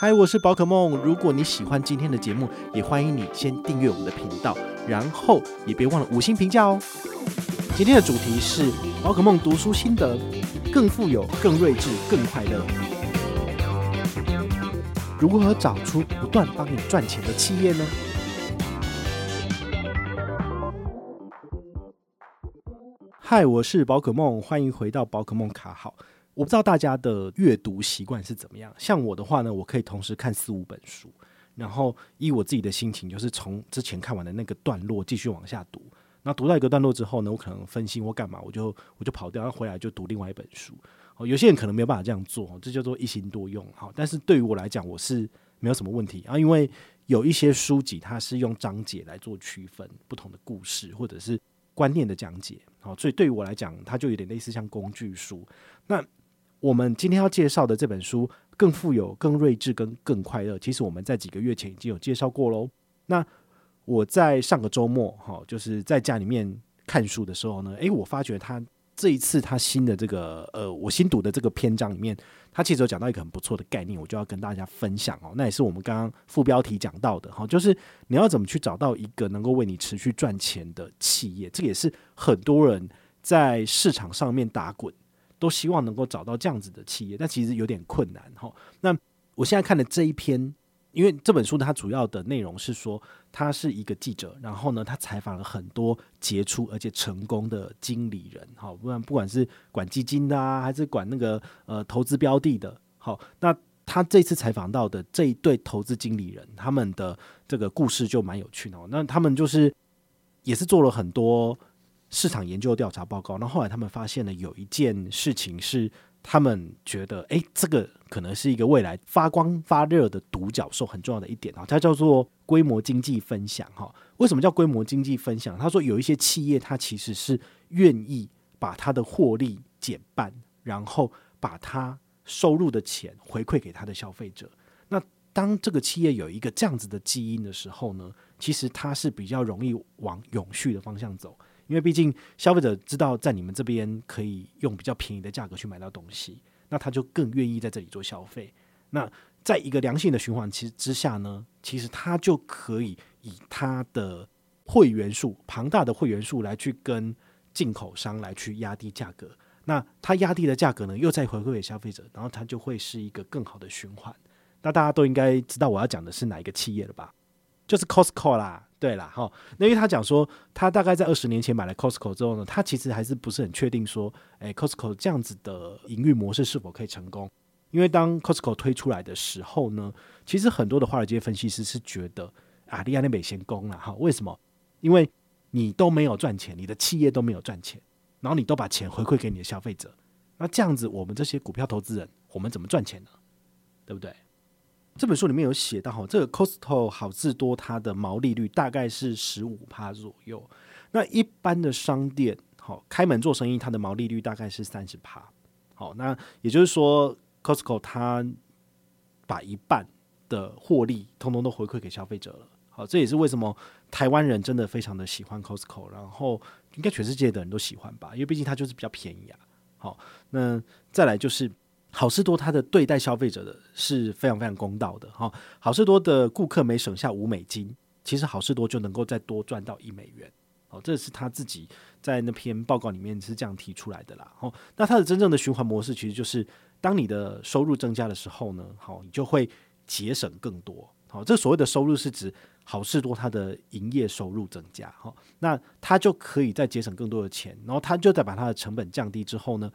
嗨，我是宝可梦。如果你喜欢今天的节目，也欢迎你先订阅我们的频道，然后也别忘了五星评价哦。今天的主题是宝可梦读书心得：更富有、更睿智、更快乐。如何找出不断帮你赚钱的企业呢？嗨，我是宝可梦，欢迎回到宝可梦卡号。我不知道大家的阅读习惯是怎么样，像我的话呢，我可以同时看四五本书，然后以我自己的心情，就是从之前看完的那个段落继续往下读。那读到一个段落之后呢，我可能分心或干嘛，我就我就跑掉，然后回来就读另外一本书。哦，有些人可能没有办法这样做，这叫做一心多用。好，但是对于我来讲，我是没有什么问题啊，因为有一些书籍它是用章节来做区分不同的故事或者是观念的讲解。好，所以对于我来讲，它就有点类似像工具书。那我们今天要介绍的这本书《更富有、更睿智、跟更快乐》，其实我们在几个月前已经有介绍过喽。那我在上个周末哈，就是在家里面看书的时候呢，诶，我发觉他这一次他新的这个呃，我新读的这个篇章里面，他其实有讲到一个很不错的概念，我就要跟大家分享哦。那也是我们刚刚副标题讲到的哈，就是你要怎么去找到一个能够为你持续赚钱的企业，这也是很多人在市场上面打滚。都希望能够找到这样子的企业，但其实有点困难哈。那我现在看的这一篇，因为这本书它主要的内容是说，他是一个记者，然后呢，他采访了很多杰出而且成功的经理人，好，不管不管是管基金的啊，还是管那个呃投资标的的，好，那他这次采访到的这一对投资经理人，他们的这个故事就蛮有趣的。那他们就是也是做了很多。市场研究调查报告，那后，后来他们发现了有一件事情是他们觉得，诶，这个可能是一个未来发光发热的独角兽，很重要的一点啊，它叫做规模经济分享哈。为什么叫规模经济分享？他说有一些企业，它其实是愿意把它的获利减半，然后把它收入的钱回馈给它的消费者。那当这个企业有一个这样子的基因的时候呢，其实它是比较容易往永续的方向走。因为毕竟消费者知道在你们这边可以用比较便宜的价格去买到东西，那他就更愿意在这里做消费。那在一个良性的循环其实之下呢，其实他就可以以他的会员数庞大的会员数来去跟进口商来去压低价格。那他压低的价格呢，又再回馈给消费者，然后他就会是一个更好的循环。那大家都应该知道我要讲的是哪一个企业了吧？就是 Costco 啦。对啦，哈，那因为他讲说，他大概在二十年前买了 Costco 之后呢，他其实还是不是很确定说，诶，Costco 这样子的营运模式是否可以成功？因为当 Costco 推出来的时候呢，其实很多的华尔街分析师是觉得啊，利亚那美先攻了哈，为什么？因为你都没有赚钱，你的企业都没有赚钱，然后你都把钱回馈给你的消费者，那这样子我们这些股票投资人，我们怎么赚钱呢？对不对？这本书里面有写到哈，这个 Costco 好市多它的毛利率大概是十五趴左右。那一般的商店，好开门做生意，它的毛利率大概是三十趴。好，那也就是说，Costco 它把一半的获利通通都回馈给消费者了。好，这也是为什么台湾人真的非常的喜欢 Costco，然后应该全世界的人都喜欢吧，因为毕竟它就是比较便宜啊。好，那再来就是。好事多它的对待消费者的是非常非常公道的哈。好事多的顾客每省下五美金，其实好事多就能够再多赚到一美元。哦，这是他自己在那篇报告里面是这样提出来的啦。哦，那它的真正的循环模式其实就是，当你的收入增加的时候呢，好，你就会节省更多。好，这所谓的收入是指好事多它的营业收入增加。哈，那它就可以再节省更多的钱，然后它就再把它的成本降低之后呢，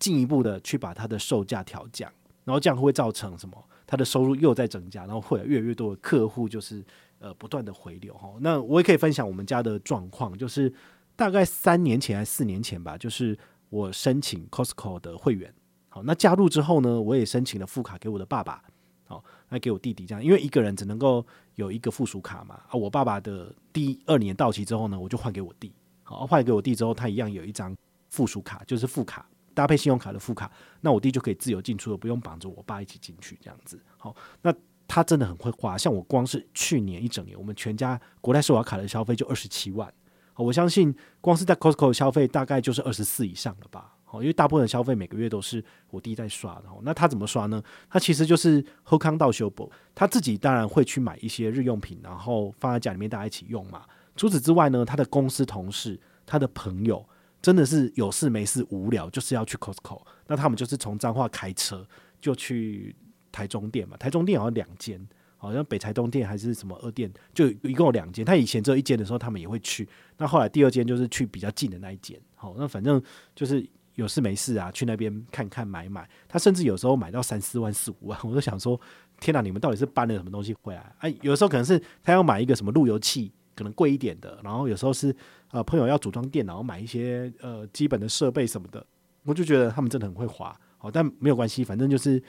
进一步的去把它的售价调降，然后这样会造成什么？它的收入又在增加，然后会越来越多的客户就是呃不断的回流哈。那我也可以分享我们家的状况，就是大概三年前还是四年前吧，就是我申请 Costco 的会员，好，那加入之后呢，我也申请了副卡给我的爸爸，好，那给我弟弟这样，因为一个人只能够有一个附属卡嘛。啊，我爸爸的第二年到期之后呢，我就换给我弟，好，换给我弟之后，他一样有一张附属卡，就是副卡。搭配信用卡的副卡，那我弟就可以自由进出了，不用绑着我爸一起进去，这样子。好，那他真的很会花，像我光是去年一整年，我们全家国泰世华卡的消费就二十七万。我相信光是在 Costco 消费大概就是二十四以上了吧。哦，因为大部分的消费每个月都是我弟在刷的。那他怎么刷呢？他其实就是后康到修补，他自己当然会去买一些日用品，然后放在家里面大家一起用嘛。除此之外呢，他的公司同事、他的朋友，真的是有事没事无聊，就是要去 Costco。那他们就是从彰化开车就去台中店嘛，台中店好像两间。好像北台东店还是什么二店，就一共有两间。他以前只有一间的时候，他们也会去。那后来第二间就是去比较近的那一间。好，那反正就是有事没事啊，去那边看看买买。他甚至有时候买到三四万、四五万，我都想说：天哪，你们到底是搬了什么东西回来？哎，有时候可能是他要买一个什么路由器，可能贵一点的。然后有时候是呃朋友要组装电脑，买一些呃基本的设备什么的。我就觉得他们真的很会花。好，但没有关系，反正就是。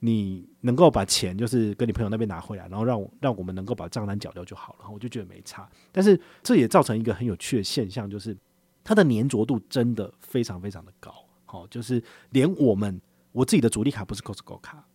你能够把钱就是跟你朋友那边拿回来，然后让让我们能够把账单缴掉就好了，我就觉得没差。但是这也造成一个很有趣的现象，就是它的粘着度真的非常非常的高。好，就是连我们我自己的主力卡不是 Costco 卡，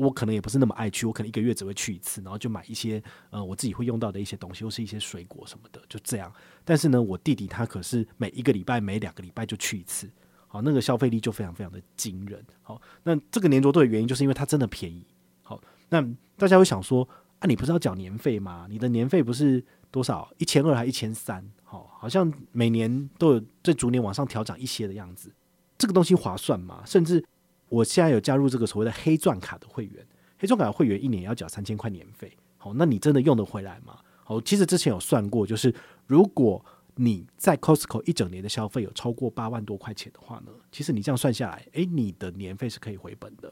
我可能也不是那么爱去，我可能一个月只会去一次，然后就买一些呃我自己会用到的一些东西，或是一些水果什么的，就这样。但是呢，我弟弟他可是每一个礼拜、每两个礼拜就去一次。好，那个消费力就非常非常的惊人。好，那这个粘着度的原因就是因为它真的便宜。好，那大家会想说，啊，你不是要缴年费吗？你的年费不是多少？一千二还一千三？好，好像每年都有在逐年往上调涨一些的样子。这个东西划算吗？甚至我现在有加入这个所谓的黑钻卡的会员，黑钻卡的会员一年要缴三千块年费。好，那你真的用得回来吗？好，其实之前有算过，就是如果你在 Costco 一整年的消费有超过八万多块钱的话呢，其实你这样算下来，诶，你的年费是可以回本的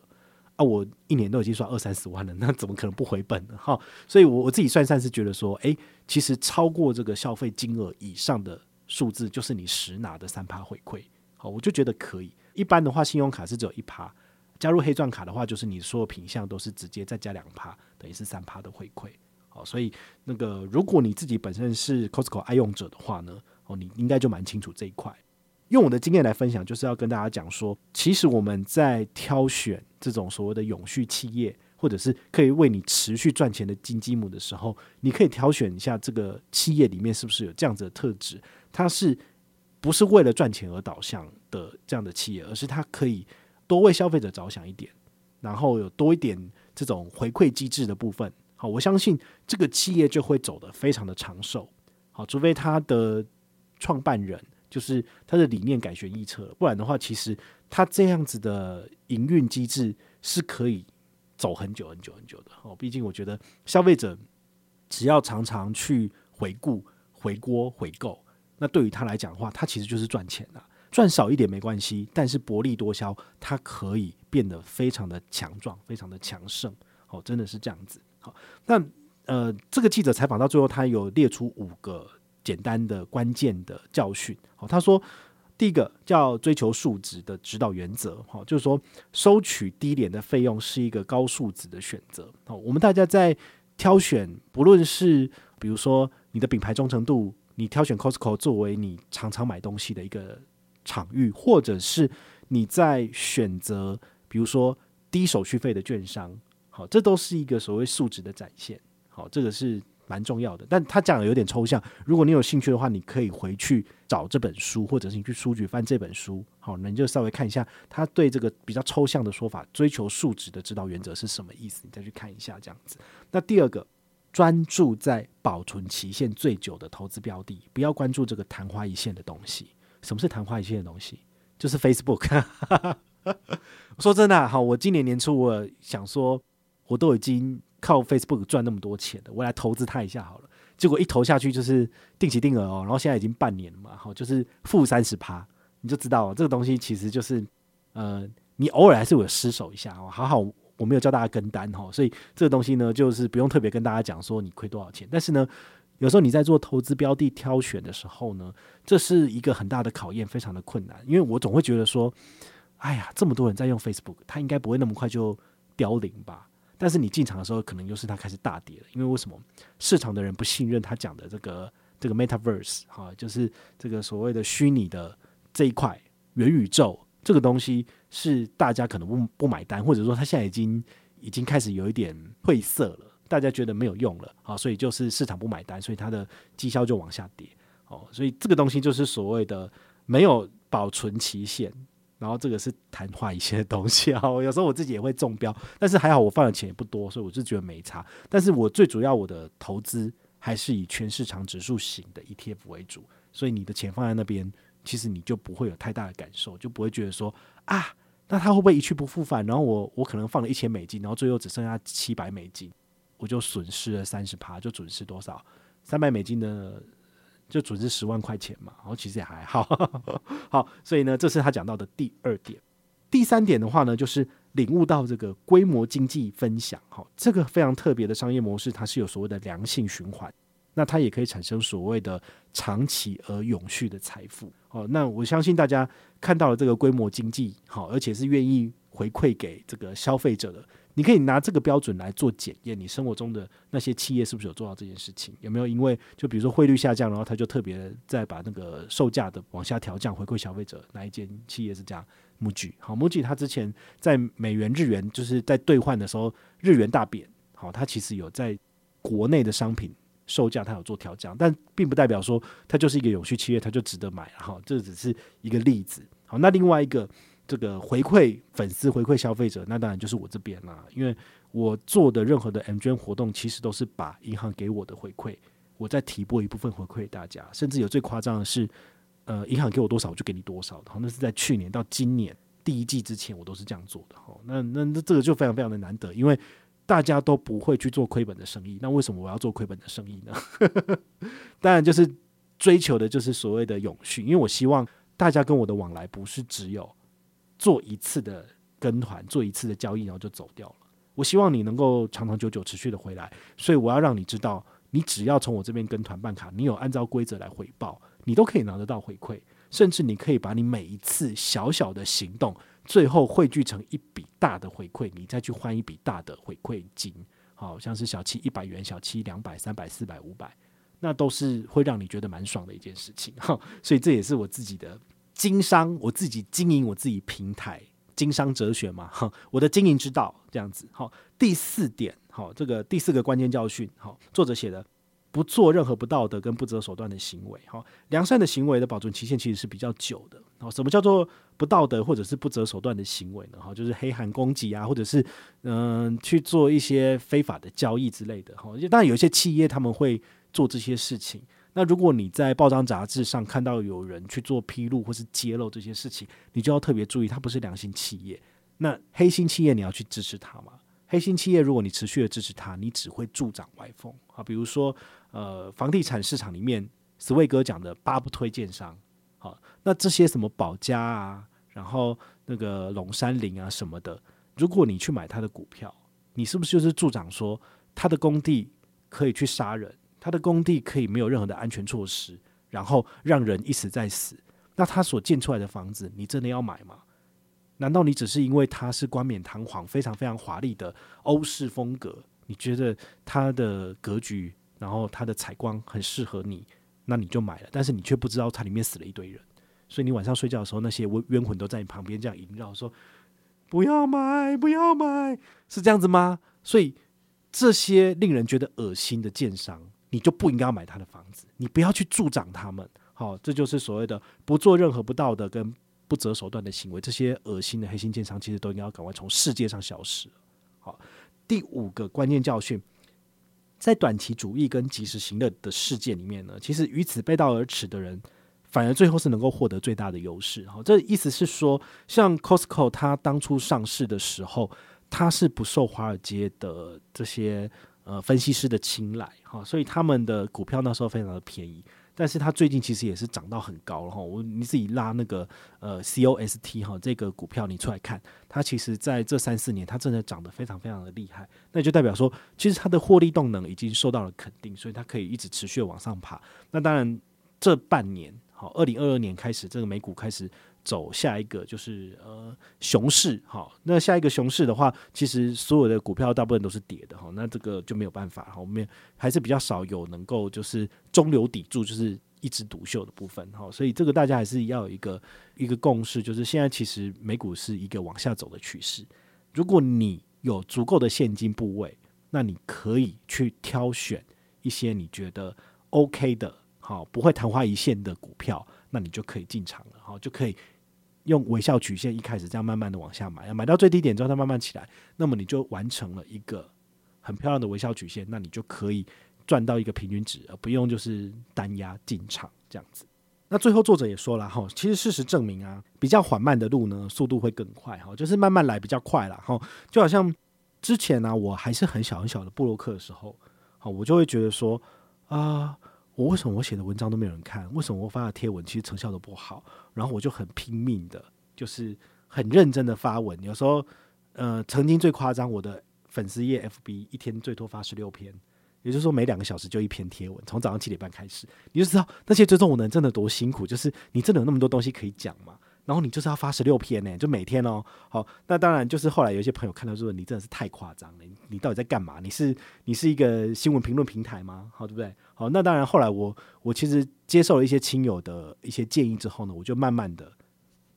啊！我一年都已经算二三十万了，那怎么可能不回本呢？哈，所以我我自己算算是觉得说，诶，其实超过这个消费金额以上的数字，就是你实拿的三趴回馈。好，我就觉得可以。一般的话，信用卡是只有一趴，加入黑钻卡的话，就是你所有品项都是直接再加两趴，等于是三趴的回馈。所以，那个如果你自己本身是 Costco 爱用者的话呢，哦，你应该就蛮清楚这一块。用我的经验来分享，就是要跟大家讲说，其实我们在挑选这种所谓的永续企业，或者是可以为你持续赚钱的金鸡母的时候，你可以挑选一下这个企业里面是不是有这样子的特质。它是不是为了赚钱而导向的这样的企业，而是它可以多为消费者着想一点，然后有多一点这种回馈机制的部分。好，我相信这个企业就会走得非常的长寿。好，除非他的创办人就是他的理念改弦易辙，不然的话，其实他这样子的营运机制是可以走很久很久很久的。哦，毕竟我觉得消费者只要常常去回顾、回锅、回购，那对于他来讲的话，他其实就是赚钱的。赚少一点没关系，但是薄利多销，它可以变得非常的强壮，非常的强盛。哦，真的是这样子。好，那呃，这个记者采访到最后，他有列出五个简单的关键的教训。好，他说，第一个叫追求数值的指导原则，好，就是说收取低廉的费用是一个高数值的选择。好，我们大家在挑选，不论是比如说你的品牌忠诚度，你挑选 Costco 作为你常常买东西的一个场域，或者是你在选择，比如说低手续费的券商。好，这都是一个所谓素质的展现。好，这个是蛮重要的，但他讲的有点抽象。如果你有兴趣的话，你可以回去找这本书，或者是你去书局翻这本书。好，那你就稍微看一下他对这个比较抽象的说法，追求数值的指导原则是什么意思？你再去看一下这样子。那第二个，专注在保存期限最久的投资标的，不要关注这个昙花一现的东西。什么是昙花一现的东西？就是 Facebook。说真的啊，好，我今年年初我想说。我都已经靠 Facebook 赚那么多钱了，我来投资它一下好了。结果一投下去就是定期定额哦，然后现在已经半年了嘛，好，就是负三十趴，你就知道这个东西其实就是，呃，你偶尔还是有失手一下哦。还好我没有叫大家跟单哈，所以这个东西呢，就是不用特别跟大家讲说你亏多少钱。但是呢，有时候你在做投资标的挑选的时候呢，这是一个很大的考验，非常的困难。因为我总会觉得说，哎呀，这么多人在用 Facebook，它应该不会那么快就凋零吧。但是你进场的时候，可能又是它开始大跌了，因为为什么市场的人不信任他讲的这个这个 Metaverse 哈，就是这个所谓的虚拟的这一块元宇宙这个东西是大家可能不不买单，或者说它现在已经已经开始有一点褪色了，大家觉得没有用了啊，所以就是市场不买单，所以它的绩效就往下跌哦，所以这个东西就是所谓的没有保存期限，然后这个是昙花一现的东西啊。有时候我自己也会中标，但是还好我放的钱也不多，所以我就觉得没差。但是我最主要我的投资还是以全市场指数型的 ETF 为主，所以你的钱放在那边，其实你就不会有太大的感受，就不会觉得说啊，那它会不会一去不复返？然后我我可能放了一千美金，然后最后只剩下七百美金，我就损失了三十趴，就损失多少？三百美金的。就损失十万块钱嘛，然后其实也还好，好，所以呢，这是他讲到的第二点。第三点的话呢，就是领悟到这个规模经济分享，哈，这个非常特别的商业模式，它是有所谓的良性循环，那它也可以产生所谓的长期而永续的财富。哦，那我相信大家看到了这个规模经济，好，而且是愿意回馈给这个消费者的。你可以拿这个标准来做检验，你生活中的那些企业是不是有做到这件事情？有没有因为就比如说汇率下降，然后他就特别再把那个售价的往下调降，回馈消费者？哪一间企业是这样？MUJI 好，MUJI 他之前在美元日元就是在兑换的时候，日元大贬，好，他其实有在国内的商品售价他有做调降，但并不代表说它就是一个永续企业，它就值得买。好，这只是一个例子。好，那另外一个。这个回馈粉丝、回馈消费者，那当然就是我这边啦。因为我做的任何的 M 捐活动，其实都是把银行给我的回馈，我再提拨一部分回馈大家。甚至有最夸张的是，呃，银行给我多少，我就给你多少。好，那是在去年到今年第一季之前，我都是这样做的。好，那那那这个就非常非常的难得，因为大家都不会去做亏本的生意。那为什么我要做亏本的生意呢？当然就是追求的就是所谓的永续，因为我希望大家跟我的往来不是只有。做一次的跟团，做一次的交易，然后就走掉了。我希望你能够长长久久持续的回来，所以我要让你知道，你只要从我这边跟团办卡，你有按照规则来回报，你都可以拿得到回馈，甚至你可以把你每一次小小的行动，最后汇聚成一笔大的回馈，你再去换一笔大的回馈金，好像是小七一百元，小七两百、三百、四百、五百，那都是会让你觉得蛮爽的一件事情。哈，所以这也是我自己的。经商，我自己经营我自己平台，经商哲学嘛，哈，我的经营之道这样子。好，第四点，好，这个第四个关键教训，好，作者写的，不做任何不道德跟不择手段的行为。好，良善的行为的保存期限其实是比较久的。好，什么叫做不道德或者是不择手段的行为呢？好，就是黑函攻击啊，或者是嗯、去做一些非法的交易之类的。好，当然有一些企业他们会做这些事情。那如果你在报章杂志上看到有人去做披露或是揭露这些事情，你就要特别注意，它不是良心企业。那黑心企业你要去支持它吗？黑心企业如果你持续的支持它，你只会助长歪风啊。比如说，呃，房地产市场里面，斯威哥讲的八不推荐商，好，那这些什么保家啊，然后那个龙山林啊什么的，如果你去买他的股票，你是不是就是助长说他的工地可以去杀人？他的工地可以没有任何的安全措施，然后让人一死再死。那他所建出来的房子，你真的要买吗？难道你只是因为它是冠冕堂皇、非常非常华丽的欧式风格，你觉得它的格局，然后它的采光很适合你，那你就买了？但是你却不知道它里面死了一堆人，所以你晚上睡觉的时候，那些冤魂都在你旁边这样萦绕，说不要买，不要买，是这样子吗？所以这些令人觉得恶心的建商。你就不应该买他的房子，你不要去助长他们。好，这就是所谓的不做任何不道德跟不择手段的行为。这些恶心的黑心奸商，其实都应该要赶快从世界上消失。好，第五个关键教训，在短期主义跟及时行乐的世界里面呢，其实与此背道而驰的人，反而最后是能够获得最大的优势。好，这意思是说，像 Costco 它当初上市的时候，它是不受华尔街的这些。呃，分析师的青睐，哈，所以他们的股票那时候非常的便宜，但是它最近其实也是涨到很高了哈。我你自己拉那个呃 COST 哈这个股票你出来看，它其实在这三四年它真的涨得非常非常的厉害，那就代表说其实它的获利动能已经受到了肯定，所以它可以一直持续往上爬。那当然这半年，好，二零二二年开始这个美股开始。走下一个就是呃熊市，好，那下一个熊市的话，其实所有的股票大部分都是跌的哈，那这个就没有办法哈，我们还是比较少有能够就是中流砥柱，就是一枝独秀的部分哈，所以这个大家还是要有一个一个共识，就是现在其实美股是一个往下走的趋势，如果你有足够的现金部位，那你可以去挑选一些你觉得 OK 的，好，不会昙花一现的股票，那你就可以进场了，好，就可以。用微笑曲线一开始这样慢慢的往下买，要买到最低点之后它慢慢起来，那么你就完成了一个很漂亮的微笑曲线，那你就可以赚到一个平均值，而不用就是单压进场这样子。那最后作者也说了哈，其实事实证明啊，比较缓慢的路呢，速度会更快哈，就是慢慢来比较快了哈。就好像之前呢、我还是很小很小的布洛克的时候，好，我就会觉得说啊，我为什么我写的文章都没有人看？为什么我发的贴文其实成效都不好？然后我就很拼命的，就是很认真的发文。有时候，呃，曾经最夸张，我的粉丝页 FB 一天最多发十六篇。也就是说，每两个小时就一篇贴文，从早上七点半开始，你就知道那些追踪我的人真的多辛苦。就是你真的有那么多东西可以讲吗？然后你就是要发十六篇呢，就每天哦。好，那当然就是后来有一些朋友看到说，你真的是太夸张了，你到底在干嘛？你是你是一个新闻评论平台吗？好，对不对？好，那当然后来我我其实接受了一些亲友的一些建议之后呢，我就慢慢的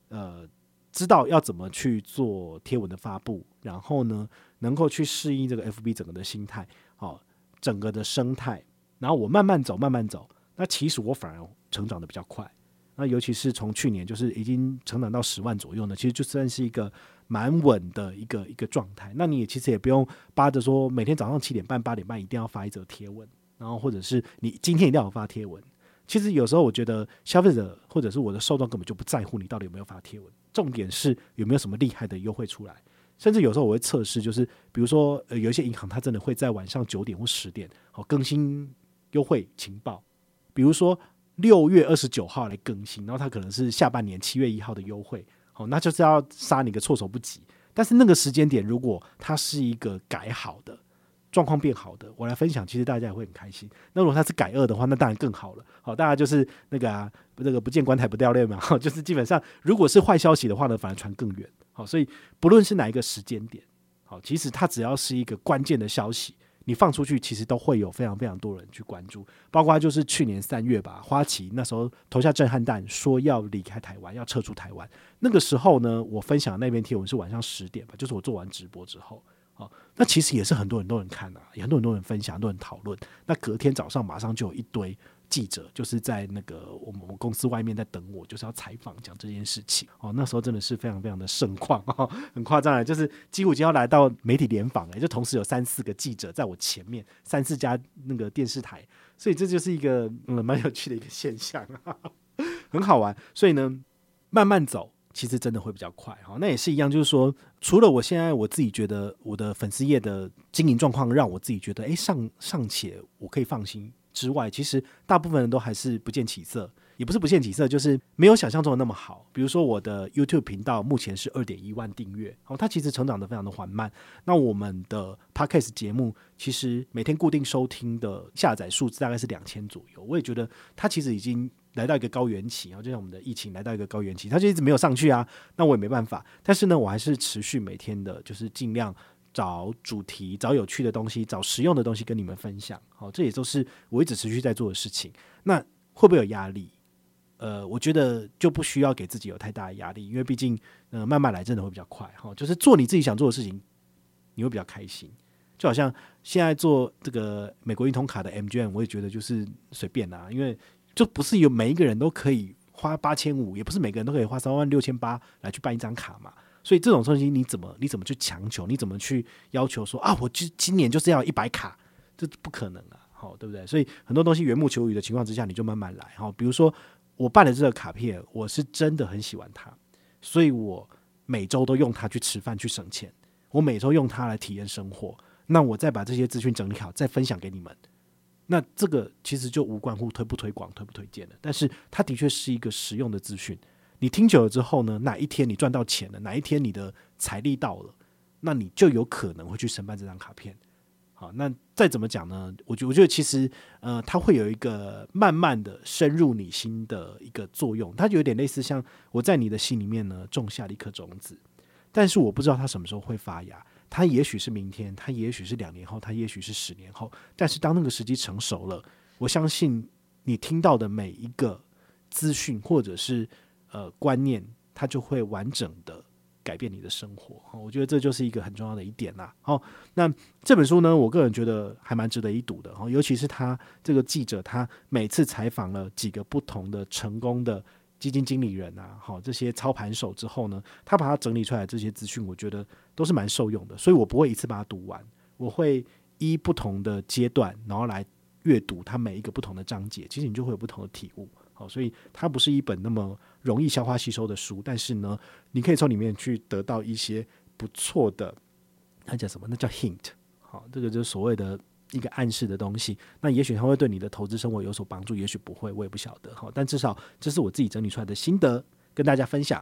呃知道要怎么去做贴文的发布，然后呢能够去适应这个 FB 整个的心态，好。整个的生态，然后我慢慢走，慢慢走。那其实我反而成长的比较快。那尤其是从去年，就是已经成长到十万左右呢，其实就算是一个蛮稳的一个一个状态。那你也其实也不用扒着说每天早上七点半、八点半一定要发一则贴文，然后或者是你今天一定要发贴文。其实有时候我觉得消费者或者是我的受众根本就不在乎你到底有没有发贴文，重点是有没有什么厉害的优惠出来。甚至有时候我会测试，就是比如说，呃，有一些银行它真的会在晚上九点或十点，好更新优惠情报。比如说六月二十九号来更新，然后它可能是下半年七月一号的优惠，好，那就是要杀你个措手不及。但是那个时间点，如果它是一个改好的状况变好的，我来分享，其实大家也会很开心。那如果它是改恶的话，那当然更好了。好，大家就是那个啊，那个不见棺材不掉泪嘛，就是基本上如果是坏消息的话呢，反而传更远。好，所以不论是哪一个时间点，好，其实它只要是一个关键的消息，你放出去，其实都会有非常非常多人去关注。包括就是去年三月吧，花旗那时候投下震撼弹，说要离开台湾，要撤出台湾。那个时候呢，我分享那篇贴文是晚上十点吧，就是我做完直播之后，啊，那其实也是很多很多人看啊，也很多很多人分享，很多人讨论。那隔天早上马上就有一堆。记者就是在那个我们公司外面在等我，就是要采访讲这件事情哦。那时候真的是非常非常的盛况哦，很夸张啊，就是几乎就要来到媒体联访了，就同时有三四个记者在我前面，三四家那个电视台，所以这就是一个嗯蛮有趣的一个现象啊，很好玩。所以呢，慢慢走其实真的会比较快哈。那也是一样，就是说，除了我现在我自己觉得我的粉丝业的经营状况让我自己觉得哎尚尚且我可以放心。之外，其实大部分人都还是不见起色，也不是不见起色，就是没有想象中的那么好。比如说，我的 YouTube 频道目前是二点一万订阅，哦，它其实成长得非常的缓慢。那我们的 Podcast 节目，其实每天固定收听的下载数字大概是两千左右。我也觉得它其实已经来到一个高原期，然后就像我们的疫情来到一个高原期，它就一直没有上去啊。那我也没办法，但是呢，我还是持续每天的，就是尽量。找主题，找有趣的东西，找实用的东西跟你们分享。好，这也都是我一直持续在做的事情。那会不会有压力？呃，我觉得就不需要给自己有太大的压力，因为毕竟，呃，慢慢来真的会比较快。哈，就是做你自己想做的事情，你会比较开心。就好像现在做这个美国运通卡的 MGM，我也觉得就是随便啊，因为就不是有每一个人都可以花八千五，也不是每个人都可以花三万六千八来去办一张卡嘛。所以这种东西你怎么你怎么去强求？你怎么去要求说啊？我今今年就是要一百卡，这不可能啊！好，对不对？所以很多东西缘木求鱼的情况之下，你就慢慢来。好，比如说我办的这个卡片，我是真的很喜欢它，所以我每周都用它去吃饭去省钱，我每周用它来体验生活。那我再把这些资讯整理好，再分享给你们。那这个其实就无关乎推不推广、推不推荐的，但是它的确是一个实用的资讯。你听久了之后呢，哪一天你赚到钱了，哪一天你的财力到了，那你就有可能会去申办这张卡片。好，那再怎么讲呢？我觉我觉得其实呃，它会有一个慢慢的深入你心的一个作用，它就有点类似像我在你的心里面呢种下了一颗种子，但是我不知道它什么时候会发芽，它也许是明天，它也许是两年后，它也许是十年后，但是当那个时机成熟了，我相信你听到的每一个资讯或者是。呃，观念它就会完整的改变你的生活，我觉得这就是一个很重要的一点啦。好，那这本书呢，我个人觉得还蛮值得一读的。尤其是他这个记者，他每次采访了几个不同的成功的基金经理人啊，好这些操盘手之后呢，他把它整理出来这些资讯，我觉得都是蛮受用的，所以我不会一次把它读完，我会依不同的阶段，然后来阅读它每一个不同的章节，其实你就会有不同的体悟。哦，所以它不是一本那么容易消化吸收的书，但是呢，你可以从里面去得到一些不错的，那叫什么？那叫 hint。好，这个就是所谓的。一个暗示的东西，那也许它会对你的投资生活有所帮助，也许不会，我也不晓得。好，但至少这是我自己整理出来的心得，跟大家分享。